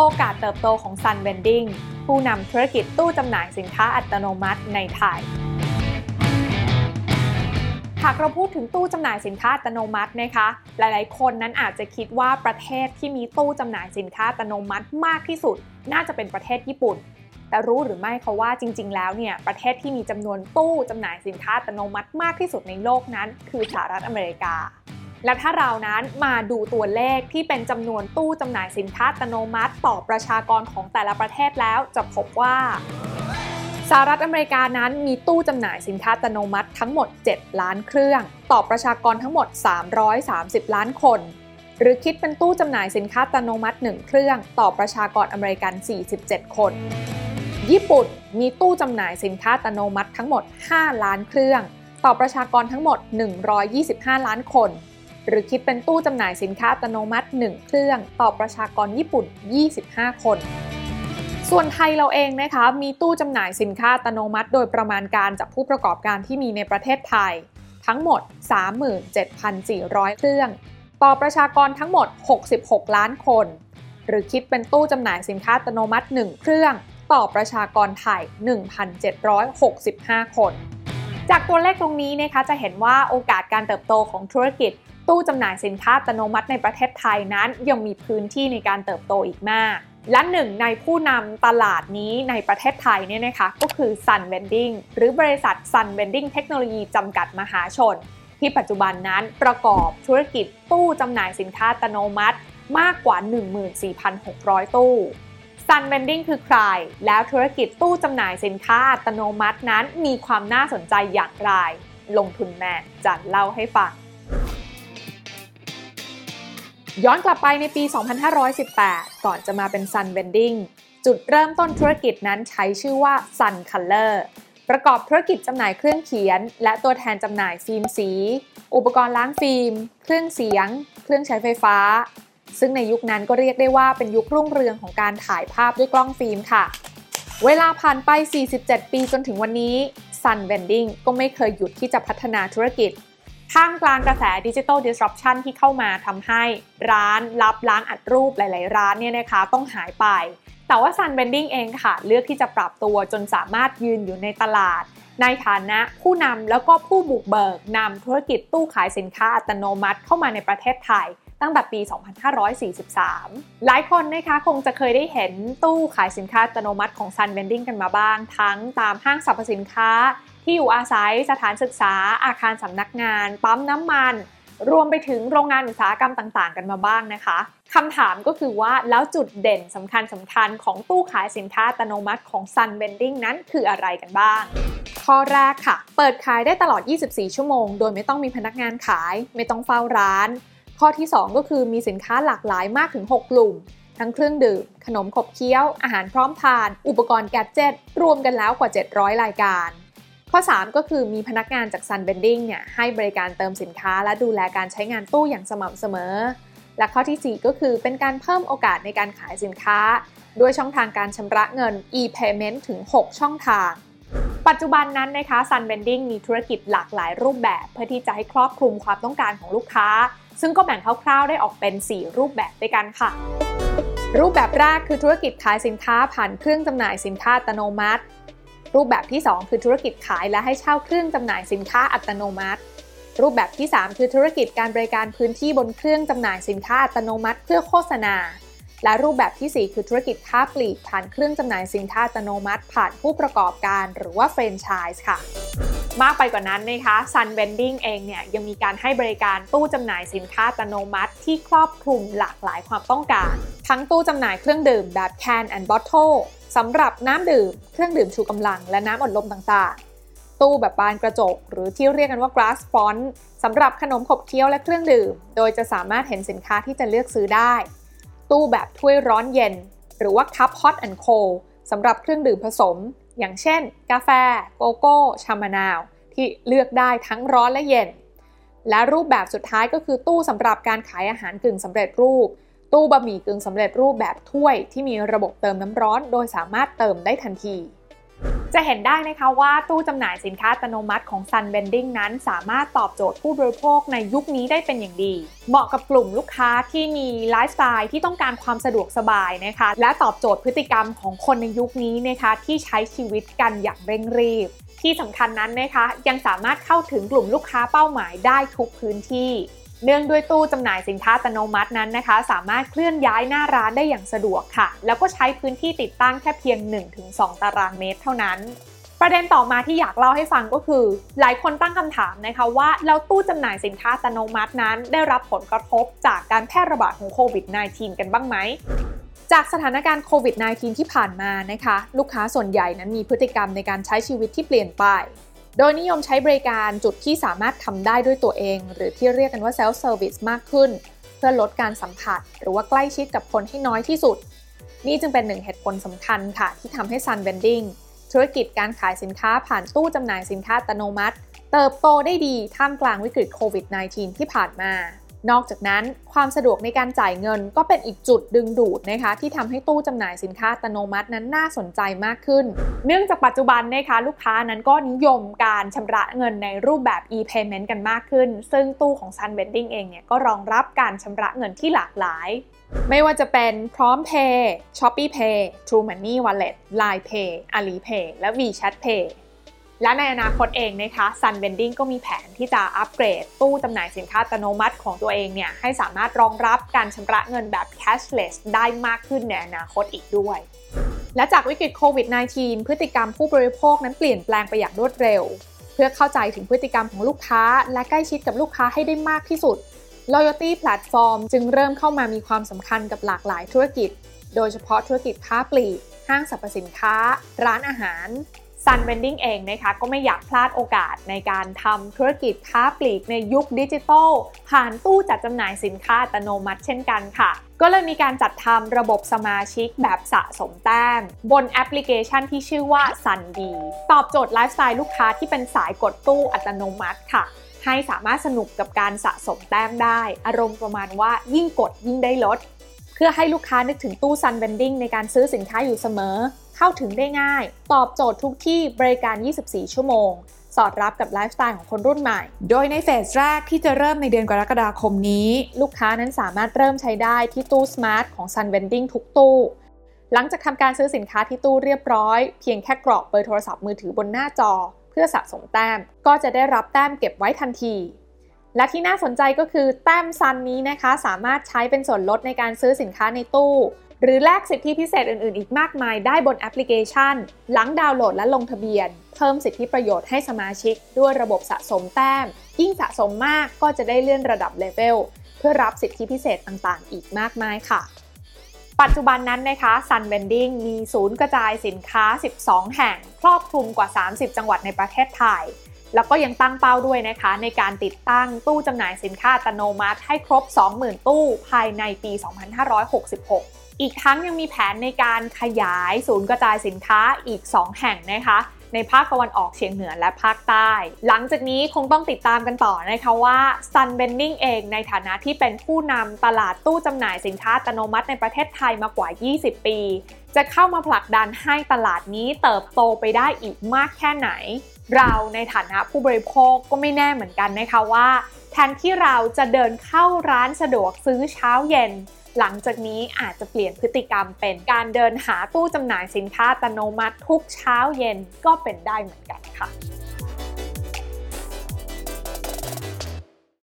โอกาสเติบโตของ Sun Vending ผู้นำธุรกิจตู้จำหน่ายสินค้าอัตโนมัติในไทย หากเราพูดถึงตู้จำหน่ายสินค้าอัตโนมัตินะคะ หลายๆ คนนั้นอาจจะคิดว่าประเทศที่มีตู้จำหน่ายสินค้าอัตโนมัติมากที่สุด น่าจะเป็นประเทศญี่ปุ่น แต่รู้หรือไม่คะว่าจริง ๆ แล้วเนี่ยประเทศที่มีจำนวนตู้จำหน่ายสินค้าอัตโนมัติมากที่สุดในโลกนั้น คือสหรัฐอเมริกา และถ้าเรานั้นมาดูตัวเลขที่เป็นจำนวนตู้จำหน่ายสินค้าอัตโนมัติ ต่อประชากรของแต่ละประเทศแล้วจะพบว่าสหรัฐอเมริกานั้นมีตู้จำหน่ายสินค้าอัตโนมัติทั้งหมด 7 ล้านเครื่อง ต่อประชากรทั้งหมด 330 ล้านคน หรือคิดเป็นตู้จำหน่ายสินค้าอัตโนมัติ 1 เครื่อง ต่อประชากรอเมริกัน 47 คน ญี่ปุ่นมีตู้จำหน่ายสินค้าอัตโนมัติทั้งหมด 5 ล้านเครื่อง ต่อประชากรทั้งหมด 125 ล้านคน หรือคิดเป็นตู้จำหน่ายสินค้าอัตโนมัติ 1 เครื่องต่อประชากรญี่ปุ่น 25 คนส่วนไทยเราเองนะคะมีตู้จำหน่ายสินค้าอัตโนมัติ โดยประมาณการจากผู้ประกอบการที่มีในประเทศไทย ทั้งหมด 37,400 เครื่อง ต่อประชากรทั้งหมด 66 ล้านคน หรือคิดเป็นตู้จำหน่ายสินค้าอัตโนมัติ 1 เครื่อง ต่อประชากรไทย 1,765 คน จากตัวเลขตรงนี้นะคะจะเห็นว่าโอกาสการเติบโตของธุรกิจ ตู้จำหน่ายสินค้าอัตโนมัติในประเทศไทยนั้นยังมีพื้นที่ในการเติบโตอีกมาก และหนึ่งในผู้นำตลาดนี้ในประเทศไทยเนี่ยนะคะก็คือ Sun Vending หรือบริษัท Sun Vending เทคโนโลยีจำกัดมหาชน ที่ปัจจุบันนั้นประกอบธุรกิจตู้จำหน่ายสินค้าอัตโนมัติมากกว่า 14,600 ตู้ Sun Vending คือใคร แล้วธุรกิจตู้จำหน่ายสินค้าอัตโนมัตินั้นมีความน่าสนใจอย่างไร ลงทุนแมนจะเล่าให้ฟัง ย้อนกลับไปในปี 2518 ก่อนจะมาเป็น Sun Vending จุดเริ่มต้นธุรกิจนั้นใช้ชื่อว่า Sun Color ประกอบธุรกิจจำหน่ายเครื่องเขียน และตัวแทนจำหน่ายฟิล์มสี อุปกรณ์ล้างฟิล์ม เครื่องเสียง เครื่องใช้ไฟฟ้า ซึ่งในยุคนั้นก็เรียกได้ว่าเป็นยุครุ่งเรืองของการถ่ายภาพด้วยกล้องฟิล์มค่ะ เวลาผ่านไป 47 ปีจนถึงวันนี้ Sun Vending ก็ไม่เคยหยุดที่จะพัฒนาธุรกิจ ท่ามกลางกระแสดิจิทัล disruption ที่เข้ามาทำให้ร้านรับล้างอัดรูปหลาย ๆ ร้านเนี่ยนะคะต้องหายไป แต่ว่า Sun Vending เองค่ะ เลือกที่จะปรับตัวจนสามารถยืนอยู่ในตลาด ในฐานะผู้นำแล้วก็ผู้บุกเบิกนำธุรกิจตู้ขายสินค้าอัตโนมัติเข้ามาในประเทศไทยตั้งแต่ปี 2543 หลายคนนะคะคงจะเคยได้เห็นตู้ขายสินค้าอัตโนมัติของ Sun Vending กันมาบ้าง ทั้งตามห้างสรรพสินค้า ที่อยู่อาศัยสถานศึกษาอาคารสำนักงาน ปั๊มน้ำมัน รวมไปถึงโรงงานอุตสาหกรรมต่าง ๆ กันมาบ้างนะคะคำถามก็คือว่าแล้วจุดเด่นสำคัญสำคัญของตู้ขายสินค้าอัตโนมัติของ Sun Vending นั้นคืออะไรกันบ้าง ข้อแรกค่ะ เปิดขายได้ตลอด 24 ชั่วโมง โดยไม่ต้องมีพนักงานขาย ไม่ต้องเฝ้าร้าน ข้อที่ 2 ก็คือมีสินค้าหลากหลายมากถึง 6 กลุ่ม ทั้งเครื่องดื่ม ขนมขบเคี้ยว อาหารพร้อมทาน อุปกรณ์แกดเจิตรวมกันแล้วกว่า 700 รายการ ข้อ 3 ก็คือมีพนักงานจาก Sun Vending เนี่ยให้บริการเติมสินค้า และดูแลการใช้งานตู้อย่างสม่ำเสมอ และข้อที่ 4 ก็คือเป็นการเพิ่มโอกาสในการขายสินค้า ด้วยช่องทางการชำระเงิน e-payment ถึง 6 ช่องทาง ปัจจุบันนั้นนะคะ Sun Vending มีธุรกิจหลากหลายรูปแบบ เพื่อที่จะให้ครอบคลุมความต้องการของลูกค้า ซึ่งก็แบ่งคร่าวๆได้ออกเป็น 4 รูปแบบด้วยกันค่ะ รูปแบบแรกคือธุรกิจขายสินค้าผ่านเครื่องจำหน่ายสินค้าอัตโนมัติ รูปแบบที่ 2 คือธุรกิจขายและให้เช่าเครื่องจำหน่ายสินค้าอัตโนมัติ รูปแบบที่ 3 คือธุรกิจการบริการพื้นที่บนเครื่องจำหน่ายสินค้าอัตโนมัติ เพื่อโฆษณา และรูปแบบที่ 4 คือธุรกิจค้าปลีกผ่านเครื่องจำหน่ายสินค้าอัตโนมัติ ผ่านผู้ประกอบการหรือว่าแฟรนไชส์ค่ะ มากไปกว่านั้นนะคะ Sun Vending เองเนี่ยยังมีการให้บริการตู้จำหน่ายสินค้าอัตโนมัติ ที่ครอบคลุมหลากหลายความต้องการ ทั้งตู้จำหน่ายเครื่องดื่มแบบ can and bottle สำหรับน้ำดื่ม เครื่องดื่มชูกำลังและน้ำอัดลมต่างๆ ตู้แบบบานกระจก หรือที่เรียกกันว่า glass font สำหรับขนมขบเคี้ยวและเครื่องดื่ม โดยจะสามารถเห็นสินค้าที่จะเลือกซื้อได้ ตู้แบบถ้วยร้อนเย็น หรือว่า cup hot and cold สำหรับเครื่องดื่มผสม อย่างเช่น กาแฟ โกโก้ ชามะนาว ที่เลือกได้ทั้งร้อนและเย็น และรูปแบบสุดท้ายก็คือตู้สำหรับการขายอาหารกึ่งสำเร็จรูป ตู้บะหมี่กึ่งสำเร็จรูปแบบถ้วยที่มีระบบเติมน้ำร้อน โดยสามารถเติมได้ทันที จะเห็นได้นะคะว่าตู้จำหน่ายสินค้าอัตโนมัติของ Sun Vending นั้น สามารถตอบโจทย์ผู้บริโภคในยุคนี้ได้เป็นอย่างดี เหมาะกับกลุ่มลูกค้าที่มีไลฟ์สไตล์ที่ต้องการความสะดวกสบายนะคะ และตอบโจทย์พฤติกรรมของคนในยุคนี้นะคะที่ใช้ชีวิตกันอย่างเร่งรีบที่สำคัญนั้นนะคะยังสามารถเข้าถึงกลุ่มลูกค้าเป้าหมายได้ทุกพื้นที่ เนื่องด้วยตู้จำหน่ายสินค้าอัตโนมัตินั้นนะคะ สามารถเคลื่อนย้ายหน้าร้านได้อย่างสะดวกค่ะ แล้วก็ใช้พื้นที่ติดตั้งแค่เพียง 1-2 ตารางเมตรเท่านั้น ประเด็นต่อมาที่อยากเล่าให้ฟังก็คือ หลายคนตั้งคำถามนะคะว่าแล้วตู้จำหน่ายสินค้าอัตโนมัตินั้น ได้รับผลกระทบจากการแพร่ระบาดของโควิด -19 กันบ้างไหมจากสถานการณ์โควิด -19 ที่ผ่านมานะคะ ลูกค้าส่วนใหญ่นั้นมีพฤติกรรมในการใช้ชีวิตที่เปลี่ยนไป โดยนิยมใช้บริการจุดที่สามารถทำได้ด้วยตัวเอง หรือที่เรียกกันว่า self service มากขึ้น เพื่อลดการสัมผัส หรือว่าใกล้ชิดกับคนให้น้อยที่สุด นี่จึงเป็นหนึ่งเหตุผลสำคัญค่ะ ที่ทำให้ Sun Vending ธุรกิจการขายสินค้าผ่านตู้จำหน่ายสินค้าอัตโนมัติ เติบโตได้ดีท่ามกลางวิกฤตโควิด -19 ที่ผ่านมา นอกจากนั้นความสะดวกในการจ่ายเงินก็เป็นอีกจุดดึงดูดนะคะที่ทำให้ตู้จำหน่ายสินค้าอัตโนมัตินั้นน่าสนใจมากขึ้น เนื่องจากปัจจุบันนะคะลูกค้านั้นก็นิยมการชำระเงินในรูปแบบ e-payment กันมากขึ้น ซึ่งตู้ของ Sun Vending เองเนี่ยก็รองรับการชำระเงินที่หลากหลาย ไม่ว่าจะเป็นพร้อม Pay, Shopee Pay, True Money Wallet, Line Pay, Alipay และ WeChat Pay และในอนาคตเองนะคะ Sun Vending ก็มีแผนที่จะอัปเกรด ตู้จำหน่ายสินค้าอัตโนมัติของตัวเองเนี่ยให้สามารถรองรับการชำระเงินแบบ cashless ได้มากขึ้นในอนาคตอีกด้วยและจากวิกฤตโควิด -19 พฤติกรรมผู้บริโภคนั้นเปลี่ยนแปลงไปอย่างรวดเร็ว เพื่อเข้าใจถึงพฤติกรรมของลูกค้า และใกล้ชิดกับลูกค้าให้ได้มากที่สุด Loyalty Platform จึงเริ่มเข้ามามีความสำคัญกับหลากหลายธุรกิจ โดยเฉพาะธุรกิจค้าปลีก ห้างสรรพสินค้า ร้านอาหาร Sun Vending เองนะคะก็ไม่อยากพลาดโอกาสในการทำธุรกิจค้าปลีกในยุคดิจิทัลผ่านตู้จัดจำหน่ายสินค้าอัตโนมัติเช่นกันค่ะ ก็เลยมีการจัดทำระบบสมาชิกแบบสะสมแต้ม บนแอปพลิเคชันที่ชื่อว่า Sun D ตอบโจทย์ไลฟ์สไตล์ลูกค้าที่เป็นสายกดตู้อัตโนมัติค่ะให้สามารถสนุกกับการสะสมแต้มได้ อารมณ์ประมาณว่ายิ่งกดยิ่งได้ลด เพื่อให้ลูกค้านึกถึงตู้ Sun Vending ในการซื้อสินค้าอยู่เสมอ เข้าถึงได้ง่าย ตอบโจทย์ทุกที่บริการ 24 ชั่วโมง สอดรับกับไลฟ์สไตล์ของคนรุ่นใหม่ โดยในเฟสแรกที่จะเริ่มในเดือนกรกฎาคมนี้ ลูกค้านั้นสามารถเริ่มใช้ได้ที่ตู้ Smart ของ Sun Vending ทุกตู้ หลังจากทำการซื้อสินค้าที่ตู้เรียบร้อย เพียงแค่กรอกเบอร์โทรศัพท์มือถือบนหน้าจอ เพื่อสะสมแต้ม ก็จะได้รับแต้มเก็บไว้ทันที และที่น่าสนใจก็คือแต้มซันนี้นะคะ สามารถใช้เป็นส่วนลดในการซื้อสินค้าในตู้ หรือแลกสิทธิพิเศษอื่นๆ อีกมากมาย ได้บนแอปพลิเคชัน หลังดาวน์โหลดและลงทะเบียน เพิ่มสิทธิประโยชน์ให้สมาชิก ด้วยระบบสะสมแต้ม ยิ่งสะสมมากก็จะได้เลื่อนระดับเลเวลเพื่อรับสิทธิพิเศษต่างๆ อีกมากมายค่ะ ปัจจุบันนั้นนะคะ Sun Vending มีศูนย์กระจายสินค้า 12 แห่ง ครอบคลุมกว่า 30 จังหวัดในประเทศไทย แล้วก็ยังตั้งเป้าด้วยนะคะ ในการติดตั้งตู้จำหน่ายสินค้าอัตโนมัติให้ครบ 20,000 ตู้ภายในปี 2566 อีกทั้งยังมีแผนในการขยายศูนย์กระจายสินค้าอีก 2 แห่งนะคะในภาคตะวันออกเฉียงเหนือและภาคใต้ หลังจากนี้คงต้องติดตามกันต่อนะคะว่า Sun Bending เองในฐานะที่เป็นผู้นำตลาดตู้จำหน่ายสินค้าอัตโนมัติในประเทศไทยมากว่า 20 ปี จะเข้ามาผลักดันให้ตลาดนี้เติบโตไปได้อีกมากแค่ไหน เราในฐานะผู้บริโภคก็ไม่แน่เหมือนกันนะคะว่าแทนที่เราจะเดินเข้าร้านสะดวกซื้อเช้าเย็น หลังจากนี้อาจจะเปลี่ยนพฤติกรรมเป็นการเดินหาตู้จำหน่ายสินค้าอัตโนมัติทุกเช้าเย็นก็เป็นได้เหมือนกันค่ะ